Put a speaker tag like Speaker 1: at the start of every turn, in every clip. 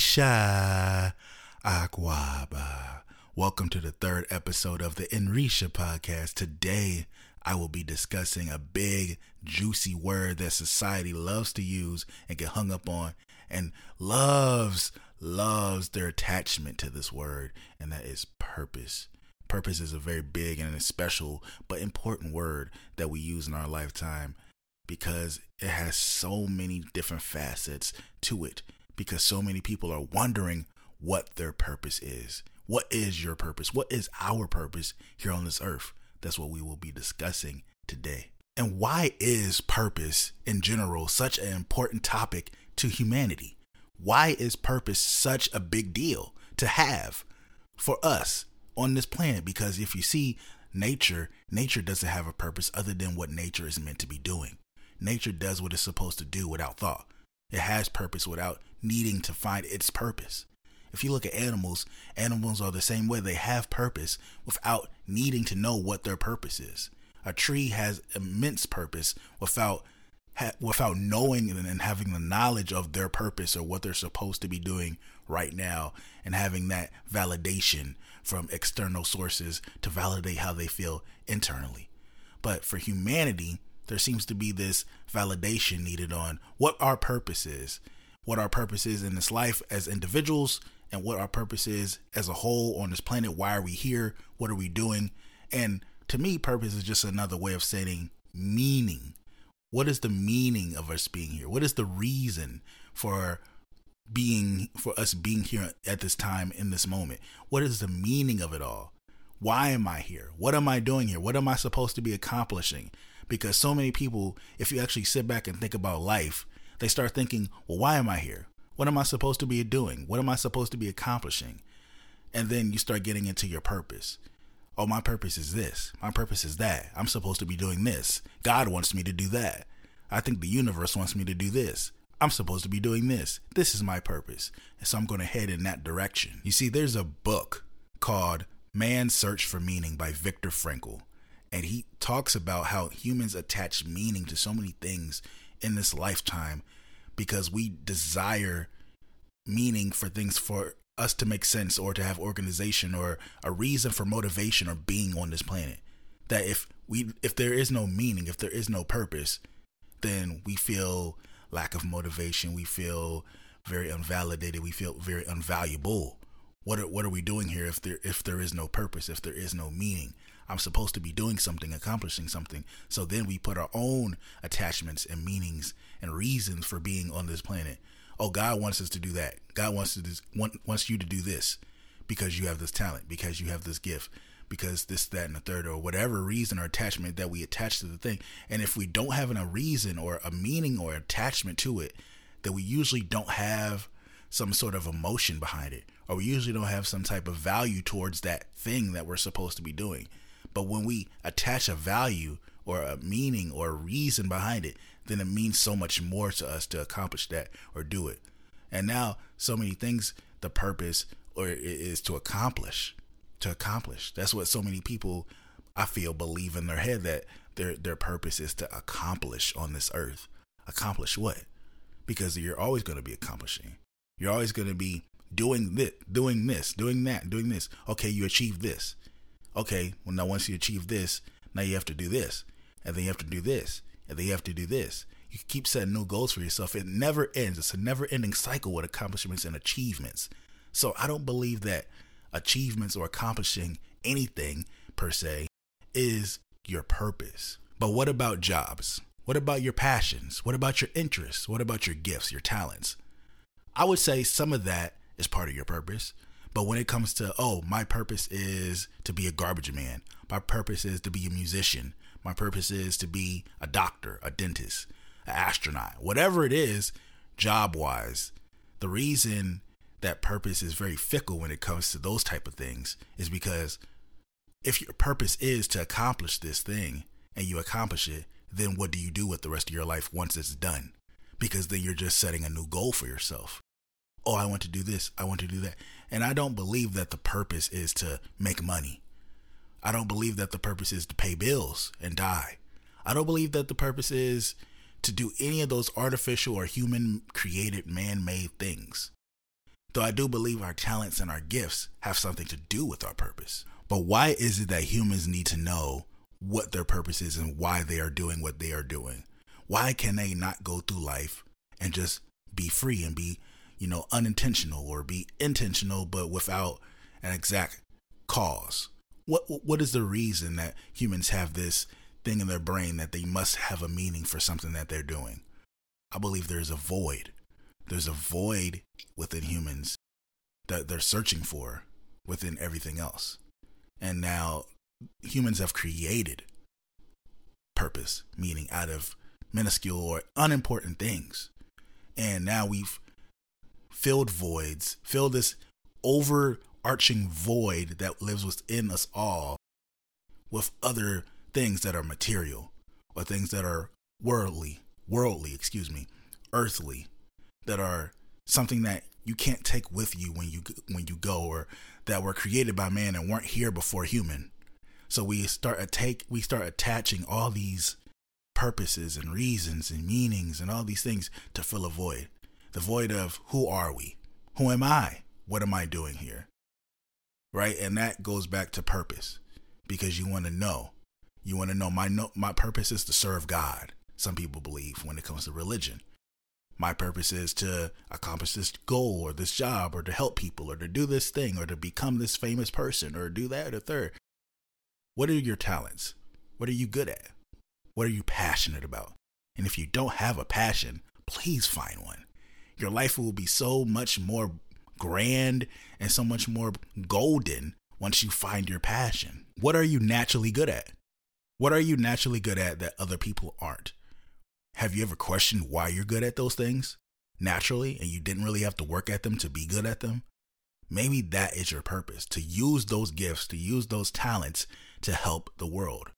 Speaker 1: Enrisha Aquaba. Welcome to the third episode of the Enrisha podcast. Today, I will be discussing a big, juicy word that society loves to use and get hung up on and loves, loves their attachment to this word, and that is purpose. Purpose is a very big and a special but important word that we use in our lifetime because it has so many different facets to it because so many people are wondering what their purpose is. What is your purpose? What is our purpose here on this earth? That's what we will be discussing today. And why is purpose in general such an important topic to humanity? Why is purpose such a big deal to have for us on this planet? Because if you see nature, nature doesn't have a purpose other than what nature is meant to be doing. Nature does what it's supposed to do without thought. It has purpose without needing to find its purpose. If you look at animals, animals are the same way. They have purpose without needing to know what their purpose is. A tree has immense purpose without ha- without knowing and having the knowledge of their purpose or what they're supposed to be doing right now and having that validation from external sources to validate how they feel internally. But for humanity, there seems to be this validation needed on what our purpose is what our purpose is in this life as individuals and what our purpose is as a whole on this planet. Why are we here? What are we doing? And to me, purpose is just another way of saying meaning. What is the meaning of us being here? What is the reason for being for us being here at this time in this moment? What is the meaning of it all? Why am I here? What am I doing here? What am I supposed to be accomplishing? Because so many people, if you actually sit back and think about life, they start thinking, well, why am I here? What am I supposed to be doing? What am I supposed to be accomplishing? And then you start getting into your purpose. Oh, my purpose is this. My purpose is that. I'm supposed to be doing this. God wants me to do that. I think the universe wants me to do this. I'm supposed to be doing this. This is my purpose. And so I'm going to head in that direction. You see, there's a book called Man's Search for Meaning by Viktor Frankl. And he talks about how humans attach meaning to so many things in this lifetime because we desire meaning for things for us to make sense or to have organization or a reason for motivation or being on this planet. That if we if there is no meaning if there is no purpose then we feel lack of motivation. We feel very unvalidated. We feel very unvaluable. What are, what are we doing here if there if there is no purpose if there is no meaning I'm supposed to be doing something, accomplishing something. So then we put our own attachments and meanings and reasons for being on this planet. Oh, God wants us to do that. God wants to want, wants you to do this because you have this talent, because you have this gift, because this, that, and the third, or whatever reason or attachment that we attach to the thing. And if we don't have a reason or a meaning or attachment to it, then we usually don't have some sort of emotion behind it, or we usually don't have some type of value towards that thing that we're supposed to be doing. But when we attach a value or a meaning or a reason behind it, then it means so much more to us to accomplish that or do it. And now, so many things, the purpose or is to accomplish, to accomplish. That's what so many people, I feel, believe in their head that their their purpose is to accomplish on this earth. Accomplish what? Because you're always going to be accomplishing. You're always going to be doing this, doing this, doing that, doing this. Okay, you achieve this okay, well, now once you achieve this, now you have to do this, and then you have to do this, and then you have to do this. You keep setting new goals for yourself. It never ends. It's a never ending cycle with accomplishments and achievements. So I don't believe that achievements or accomplishing anything per se is your purpose. But what about jobs? What about your passions? What about your interests? What about your gifts, your talents? I would say some of that is part of your purpose. But when it comes to, oh, my purpose is to be a garbage man, my purpose is to be a musician, my purpose is to be a doctor, a dentist, an astronaut, whatever it is, job wise, the reason that purpose is very fickle when it comes to those type of things is because if your purpose is to accomplish this thing and you accomplish it, then what do you do with the rest of your life once it's done? Because then you're just setting a new goal for yourself. Oh, I want to do this. I want to do that. And I don't believe that the purpose is to make money. I don't believe that the purpose is to pay bills and die. I don't believe that the purpose is to do any of those artificial or human created man made things. Though I do believe our talents and our gifts have something to do with our purpose. But why is it that humans need to know what their purpose is and why they are doing what they are doing? Why can they not go through life and just be free and be, you know, unintentional or be intentional but without an exact cause? What what is the reason that humans have this thing in their brain that they must have a meaning for something that they're doing? I believe there's a void. There's a void within humans that they're searching for within everything else. And now humans have created purpose, meaning out of minuscule or unimportant things. And now we've filled voids, fill this overarching void that lives within us all with other things that are material or things that are worldly, worldly, excuse me, earthly, that are something that you can't take with you when you when you go or that were created by man and weren't here before human. So we start a take we start attaching all these purposes and reasons and meanings and all these things to fill a void. The void of who are we? Who am I? What am I doing here? Right? And that goes back to purpose because you want to know. You want to know my no, my purpose is to serve God. Some people believe when it comes to religion. My purpose is to accomplish this goal or this job or to help people or to do this thing or to become this famous person or do that or third. What are your talents? What are you good at? What are you passionate about? And if you don't have a passion, please find one. Your life will be so much more grand and so much more golden once you find your passion. What are you naturally good at? What are you naturally good at that other people aren't? Have you ever questioned why you're good at those things naturally and you didn't really have to work at them to be good at them? Maybe that is your purpose to use those gifts, to use those talents to help the world.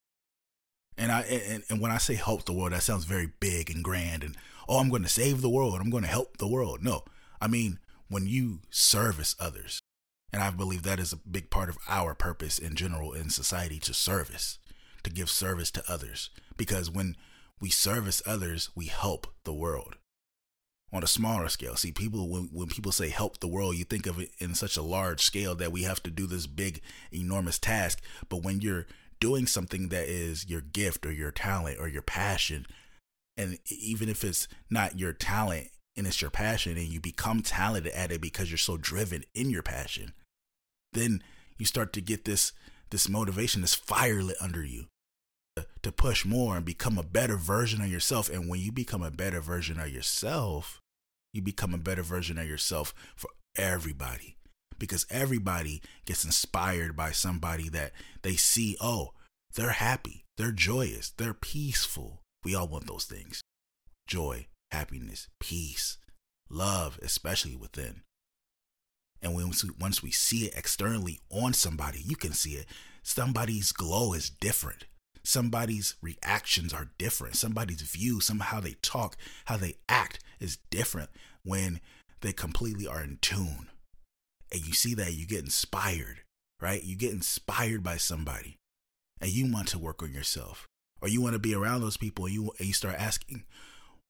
Speaker 1: And I and, and when I say help the world, that sounds very big and grand and oh, I'm going to save the world, I'm going to help the world. No, I mean when you service others. And I believe that is a big part of our purpose in general in society to service, to give service to others. Because when we service others, we help the world. On a smaller scale, see, people, when, when people say help the world, you think of it in such a large scale that we have to do this big, enormous task. But when you're doing something that is your gift or your talent or your passion, and even if it's not your talent and it's your passion, and you become talented at it because you're so driven in your passion, then you start to get this this motivation, this fire lit under you to push more and become a better version of yourself. And when you become a better version of yourself, you become a better version of yourself for everybody because everybody gets inspired by somebody that they see, oh, they're happy, they're joyous, they're peaceful. We all want those things joy, happiness, peace, love, especially within. And when we, once we see it externally on somebody, you can see it. Somebody's glow is different somebody's reactions are different. Somebody's view, somehow they talk, how they act is different when they completely are in tune. And you see that you get inspired, right? You get inspired by somebody and you want to work on yourself or you want to be around those people and you, and you start asking,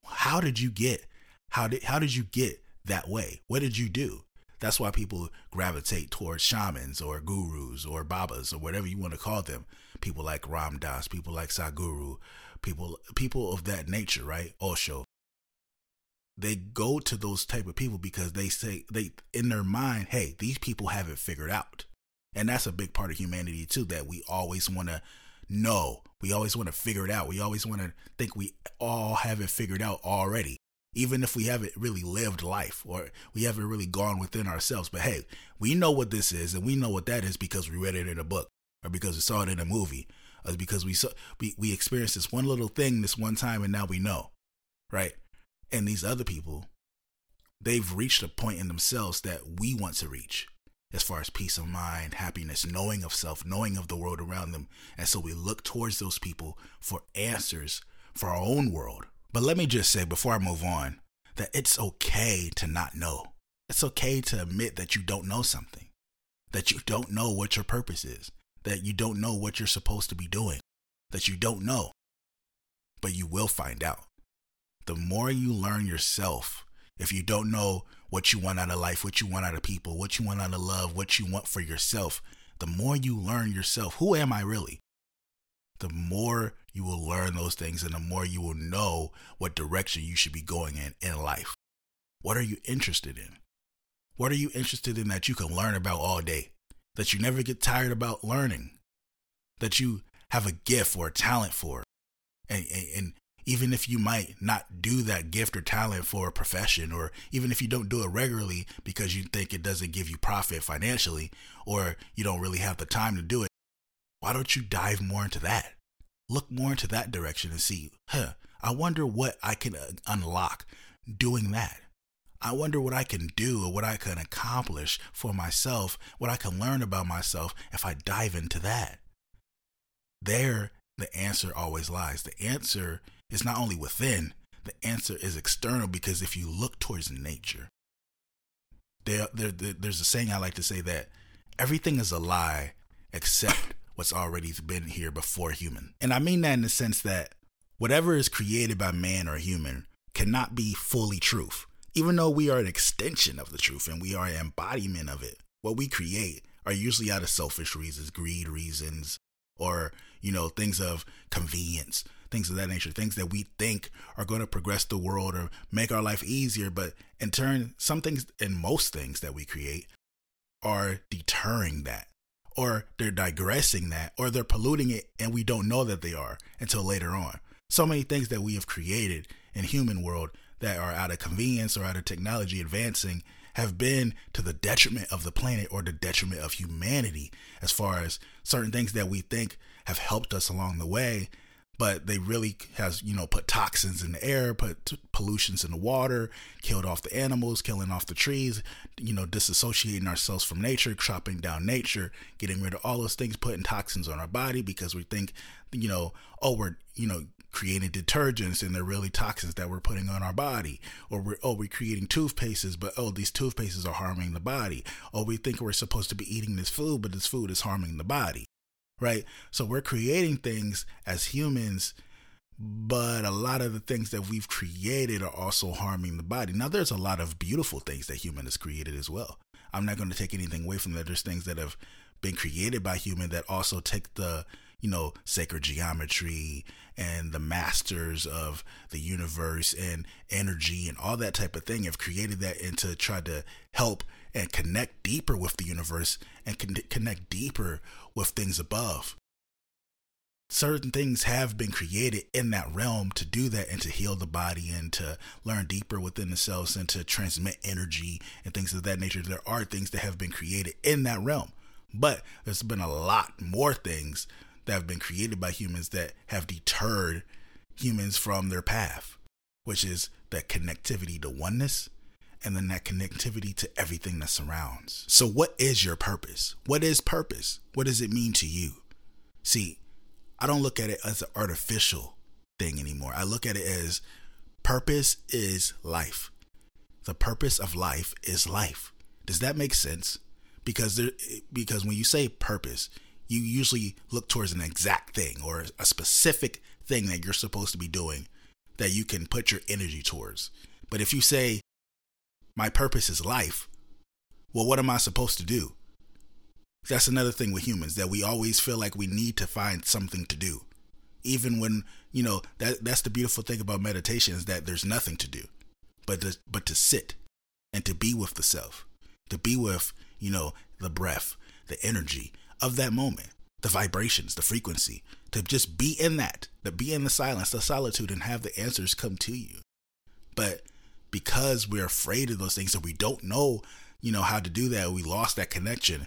Speaker 1: how did you get, how did, how did you get that way? What did you do? That's why people gravitate towards shamans or gurus or babas or whatever you want to call them. People like Ram Dass, people like Sadhguru, people people of that nature, right? Osho. They go to those type of people because they say they in their mind, hey, these people have it figured out. And that's a big part of humanity too, that we always want to know. We always want to figure it out. We always want to think we all have it figured out already even if we haven't really lived life or we haven't really gone within ourselves. But hey, we know what this is, and we know what that is because we read it in a book, or because we saw it in a movie, or because we saw we, we experienced this one little thing this one time, and now we know, right? And these other people, they've reached a point in themselves that we want to reach. As far as peace of mind, happiness, knowing of self, knowing of the world around them. And so we look towards those people for answers for our own world but let me just say before I move on that it's okay to not know. It's okay to admit that you don't know something, that you don't know what your purpose is, that you don't know what you're supposed to be doing, that you don't know. But you will find out. The more you learn yourself, if you don't know what you want out of life, what you want out of people, what you want out of love, what you want for yourself, the more you learn yourself, who am I really? The more you will learn those things and the more you will know what direction you should be going in in life. What are you interested in? What are you interested in that you can learn about all day? That you never get tired about learning? That you have a gift or a talent for? And, and, even if you might not do that gift or talent for a profession, or even if you don't do it regularly because you think it doesn't give you profit financially, or you don't really have the time to do it, why don't you dive more into that? Look more into that direction and see, huh, I wonder what I can uh, unlock doing that. I wonder what I can do or what I can accomplish for myself, what I can learn about myself if I dive into that. There, the answer always lies. The answer is not only within, the answer is external because if you look towards nature, there, there, there's a saying I like to say that everything is a lie except what's already been here before human. And I mean that in the sense that whatever is created by man or human cannot be fully truth. Even though we are an extension of the truth and we are an embodiment of it, what we create are usually out of selfish reasons, greed reasons, or, you know, things of convenience, things of that nature, things that we think are going to progress the world or make our life easier. But in turn, some things and most things that we create are deterring that, or they're digressing that, or they're polluting it and we don't know that they are until later on. So many things that we have created in human world that are out of convenience or out of technology advancing have been to the detriment of the planet or the detriment of humanity as far as certain things that we think have helped us along the way but they really has you know put toxins in the air put t- pollutions in the water killed off the animals killing off the trees you know disassociating ourselves from nature chopping down nature getting rid of all those things putting toxins on our body because we think you know oh we're you know creating detergents and they're really toxins that we're putting on our body. Or we're oh we're creating toothpastes but oh these toothpastes are harming the body. Oh we think we're supposed to be eating this food but this food is harming the body right? So we're creating things as humans but a lot of the things that we've created are also harming the body. Now there's a lot of beautiful things that human has created as well. I'm not going to take anything away from that. There's things that have been created by human that also take the you know, sacred geometry and the masters of the universe and energy and all that type of thing have created that and to try to help and connect deeper with the universe and con- connect deeper with things above. Certain things have been created in that realm to do that and to heal the body and to learn deeper within the cells and to transmit energy and things of that nature. There are things that have been created in that realm, but there's been a lot more things that have been created by humans that have deterred humans from their path, which is that connectivity to oneness and then that connectivity to everything that surrounds. So, what is your purpose? What is purpose? What does it mean to you? See, I don't look at it as an artificial thing anymore. I look at it as purpose is life. The purpose of life is life. Does that make sense? Because there, because when you say purpose, you usually look towards an exact thing or a specific thing that you're supposed to be doing that you can put your energy towards. But if you say, my purpose is life, well, what am I supposed to do? That's another thing with humans that we always feel like we need to find something to do. Even when, you know, that that's the beautiful thing about meditation is that there's nothing to do. But to, but to sit and to be with the self, to be with, you know, the breath, the energy, of that moment, the vibrations, the frequency, to just be in that, to be in the silence, the solitude, and have the answers come to you. But because we're afraid of those things and we don't know, you know, how to do that, we lost that connection,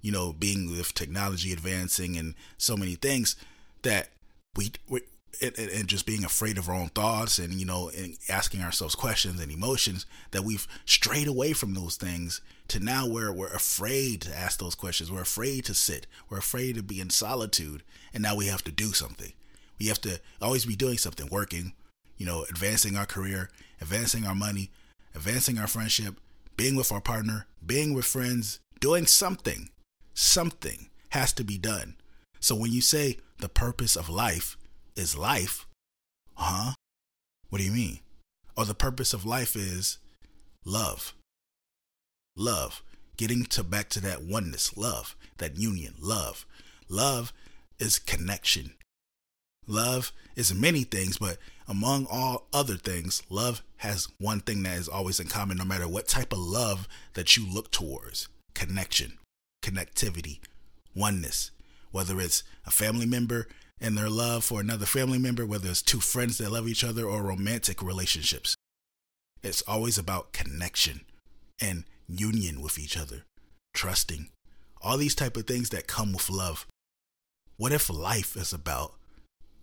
Speaker 1: you know, being with technology advancing and so many things that we, we and, and, just being afraid of our own thoughts and you know and asking ourselves questions and emotions that we've strayed away from those things to now where we're afraid to ask those questions we're afraid to sit we're afraid to be in solitude and now we have to do something we have to always be doing something working you know advancing our career advancing our money advancing our friendship being with our partner being with friends doing something something has to be done so when you say the purpose of life is life. Huh? What do you mean? Or the purpose of life is love. Love. Getting to back to that oneness, love, that union, love. Love is connection. Love is many things, but among all other things, love has one thing that is always in common no matter what type of love that you look towards connection, connectivity, oneness. Whether it's a family member and their love for another family member, whether it's two friends that love each other or romantic relationships. It's always about connection and union with each other, trusting, all these type of things that come with love. What if life is about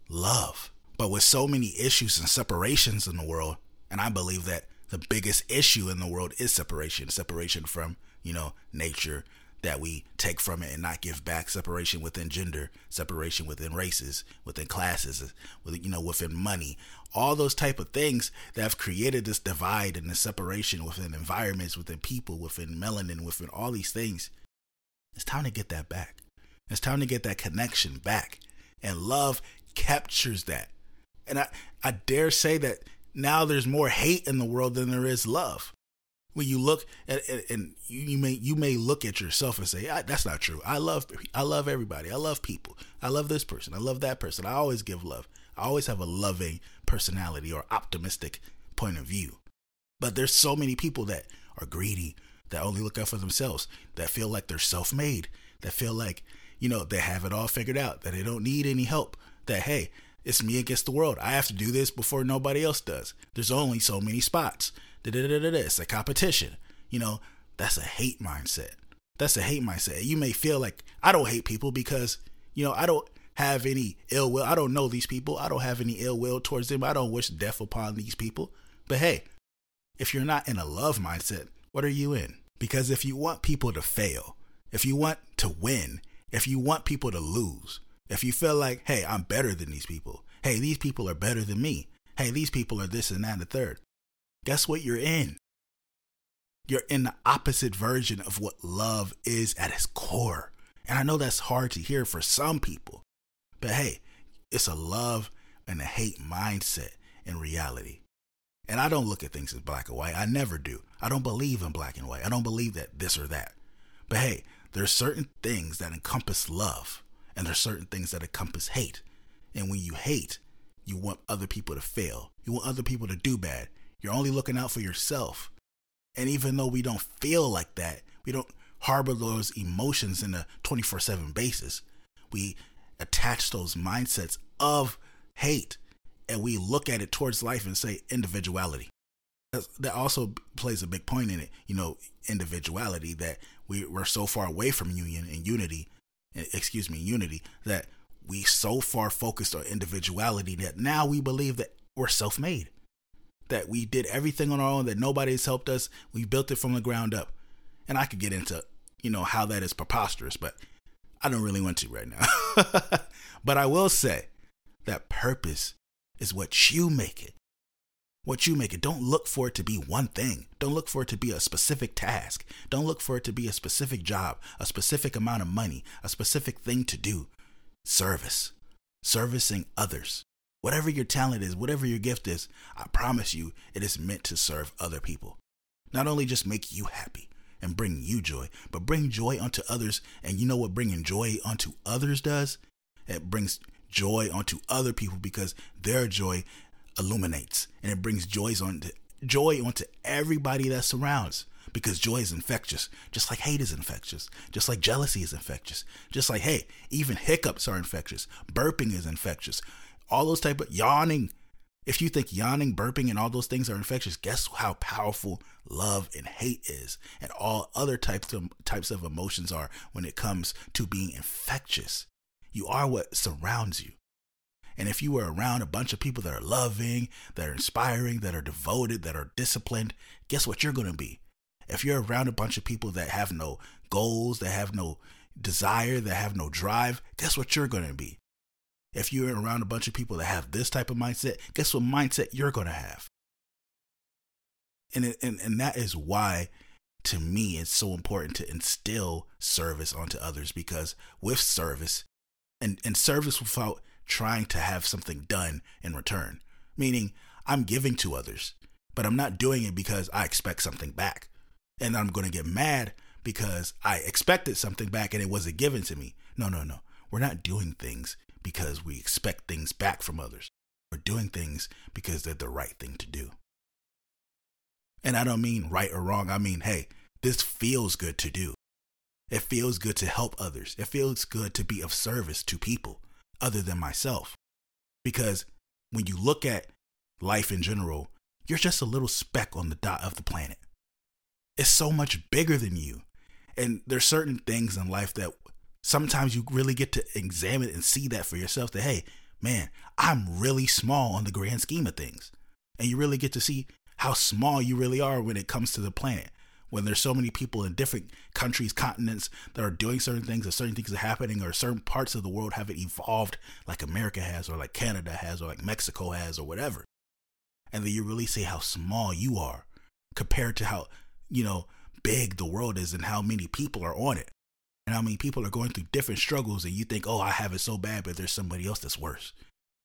Speaker 1: love? But with so many issues and separations in the world, and I believe that the biggest issue in the world is separation, separation from, you know, nature, that we take from it and not give back. Separation within gender separation within races within classes with you know within money. All those type of things that have created this divide and this separation within environments within people within melanin within all these things. It's time to get that back. It's time to get that connection back. And love captures that. And i i dare say that now there's more hate in the world than there is love when you look at and you may you may look at yourself and say that's not true. I love i love everybody. I love people. I love this person. I love that person. I always give love. I always have a loving personality or optimistic point of view. But there's so many people that are greedy that only look out for themselves that feel like they're self-made that feel like you know they have it all figured out that they don't need any help that hey it's me against the world. I have to do this before nobody else does. There's only so many spots it's a competition. You know, that's a hate mindset. That's a hate mindset. You may feel like I don't hate people because, you know, I don't have any ill will. I don't know these people. I don't have any ill will towards them. I don't wish death upon these people. But hey, if you're not in a love mindset, what are you in? Because if you want people to fail, if you want to win, if you want people to lose, if you feel like, hey, I'm better than these people, hey, these people are better than me, hey, these people are this and that and the third, guess what you're in? You're in the opposite version of what love is at its core. And I know that's hard to hear for some people, but hey, it's a love and a hate mindset in reality. And I don't look at things as black or white. I never do. I don't believe in black and white. I don't believe that this or that. But hey, there's certain things that encompass love, and there's certain things that encompass hate. And when you hate, you want other people to fail. You want other people to do bad. You're only looking out for yourself. And even though we don't feel like that, we don't harbor those emotions in a 24 7 basis. We attach those mindsets of hate and we look at it towards life and say individuality. That also plays a big point in it, you know, individuality that we, we're so far away from union and unity, excuse me, unity, that we so far focused on individuality that now we believe that we're self made that we did everything on our own, that nobody's helped us. We built it from the ground up. And I could get into, you know, how that is preposterous, but I don't really want to right now. but I will say that purpose is what you make it. What you make it. Don't look for it to be one thing. Don't look for it to be a specific task. Don't look for it to be a specific job, a specific amount of money, a specific thing to do. Service. Servicing others. Whatever your talent is, whatever your gift is, I promise you it is meant to serve other people. Not only just make you happy and bring you joy, but bring joy unto others. And you know what bringing joy unto others does? It brings joy onto other people because their joy illuminates and it brings joys onto joy onto everybody that surrounds because joy is infectious just like hate is infectious just like jealousy is infectious just like hey even hiccups are infectious burping is infectious all those type of yawning. If you think yawning, burping, and all those things are infectious, guess how powerful love and hate is, and all other types of types of emotions are when it comes to being infectious. You are what surrounds you. And if you were around a bunch of people that are loving, that are inspiring, that are devoted, that are disciplined, guess what you're going to be? If you're around a bunch of people that have no goals, that have no desire, that have no drive, guess what you're going to be? If you're around a bunch of people that have this type of mindset, guess what mindset you're going to have? And, it, and, and that is why, to me, it's so important to instill service onto others because with service, and, and service without trying to have something done in return, meaning I'm giving to others, but I'm not doing it because I expect something back. and I'm going to get mad because I expected something back and it wasn't given to me. No, no, no. We're not doing things because we expect things back from others. We're doing things because they're the right thing to do. And I don't mean right or wrong. I mean, hey, this feels good to do. It feels good to help others. It feels good to be of service to people other than myself. Because when you look at life in general, you're just a little speck on the dot of the planet. It's so much bigger than you. And there's certain things in life that sometimes you really get to examine and see that for yourself that, hey, man, I'm really small on the grand scheme of things. And you really get to see how small you really are when it comes to the planet. When there's so many people in different countries, continents that are doing certain things, or certain things are happening, or certain parts of the world haven't evolved like America has, or like Canada has, or like Mexico has, or whatever. And then you really see how small you are compared to how, you know, big the world is and how many people are on it. And how many people are going through different struggles, and you think, oh, I have it so bad, but there's somebody else that's worse.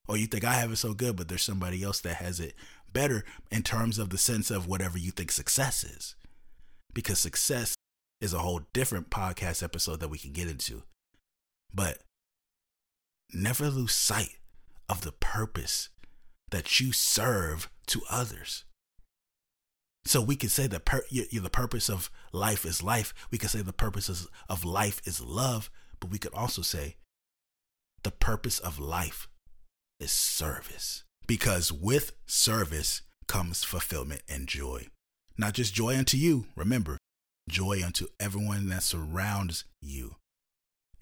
Speaker 1: Or you think I have it so good, but there's somebody else that has it better in terms of the sense of whatever you think success is. Because success is a whole different podcast episode that we can get into. But never lose sight of the purpose that you serve to others. So we could say that per- the purpose of life is life. We could say the purpose of life is love, but we could also say the purpose of life is service. Because with service comes fulfillment and joy. Not just joy unto you, remember, joy unto everyone that surrounds you,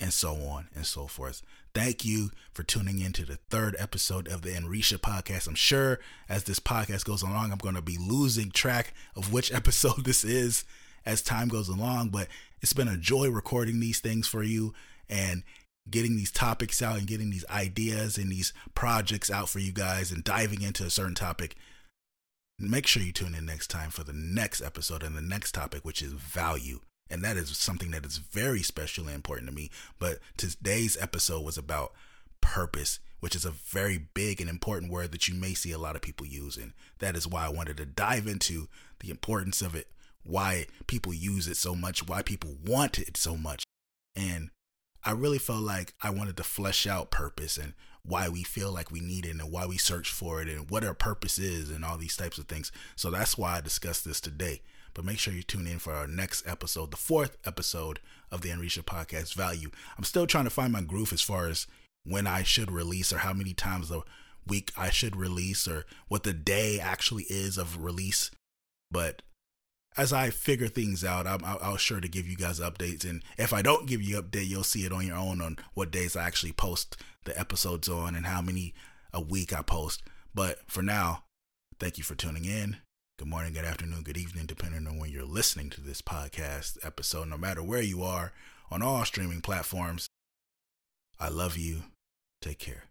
Speaker 1: and so on and so forth. Thank you for tuning in to the third episode of the Enrisha podcast. I'm sure as this podcast goes along, I'm going to be losing track of which episode this is as time goes along, but it's been a joy recording these things for you. And getting these topics out and getting these ideas and these projects out for you guys and diving into a certain topic. Make sure you tune in next time for the next episode and the next topic, which is value. And that is something that is very special and important to me. But today's episode was about purpose, which is a very big and important word that you may see a lot of people use. And that is why I wanted to dive into the importance of it, why people use it so much, why people want it so much. And I really felt like I wanted to flesh out purpose and why we feel like we need it and why we search for it and what our purpose is and all these types of things. So that's why I discussed this today. But make sure you tune in for our next episode, the fourth episode of the Enrisha Podcast Value. I'm still trying to find my groove as far as when I should release or how many times a week I should release or what the day actually is of release. But as I figure things out, I'm, I'll, sure to give you guys updates. And if I don't give you update, you'll see it on your own on what days I actually post the episodes on and how many a week I post. But for now, thank you for tuning in. Good morning, good afternoon, good evening, depending on when you're listening to this podcast episode, no matter where you are on all streaming platforms. I love you. Take care.